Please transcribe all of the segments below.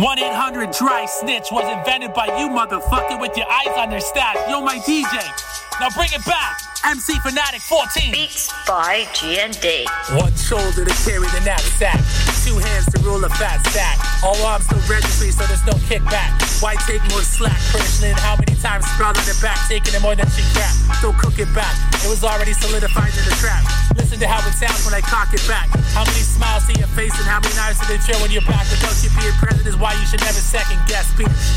1 800 Dry Snitch was invented by you, motherfucker, with your eyes on their stash. Yo, my DJ. Now bring it back. MC Fanatick 14. Beats by GND. One shoulder to carry the knapsack. Two hands to rule a fat sack. All arms no registry, so there's no kickback. Why take more slack? Personally, how many times sprawling it back, taking it more than she crap. Don't cook it back. It was already solidified in the trap. Listen to how it sounds when I cock it back. How many smiles see your face and how many knives to the chair when you're back? The you being present is why you should never second guess. Beat the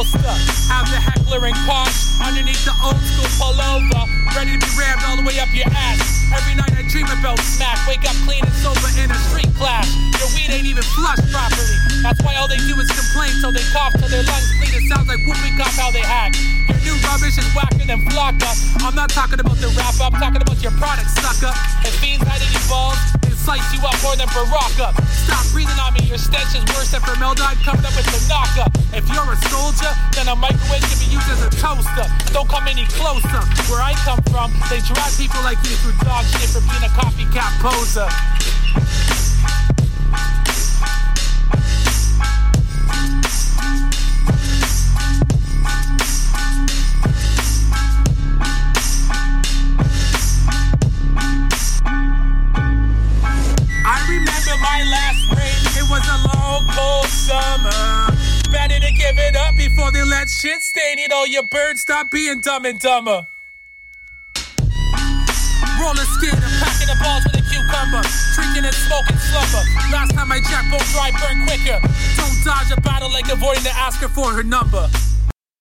holster. Have the Heckler and Koch underneath the old school pullover. Ready to be rammed all the way up your ass. Every night I dream about smack. Wake up clean and sober in a street class. Your weed ain't even flushed properly. That's why all they do is complain till they cough till their lungs bleed. It sounds like whooping cough how they hack. Your new rubbish is whacker than Flocka. I'm not talking about the rapper, I'm talking about your product, sucker. If fiends hiding balls, slice you up than. Stop breathing on me, your stench is worse than formaldehyde coming up with the knocker. If you're a soldier, then a microwave can be used as a toaster. Don't come any closer. Where I come from, they drive people like you through dog shit for being a coffee copycat poser. Give it up before they let shit stain it. All your birds stop being dumb and dumber. Roller skater, packing the balls with a cucumber. Drinking and smoking slumber. Last time I checked, both dry burn quicker. Don't dodge a battle like avoiding to ask her for her number.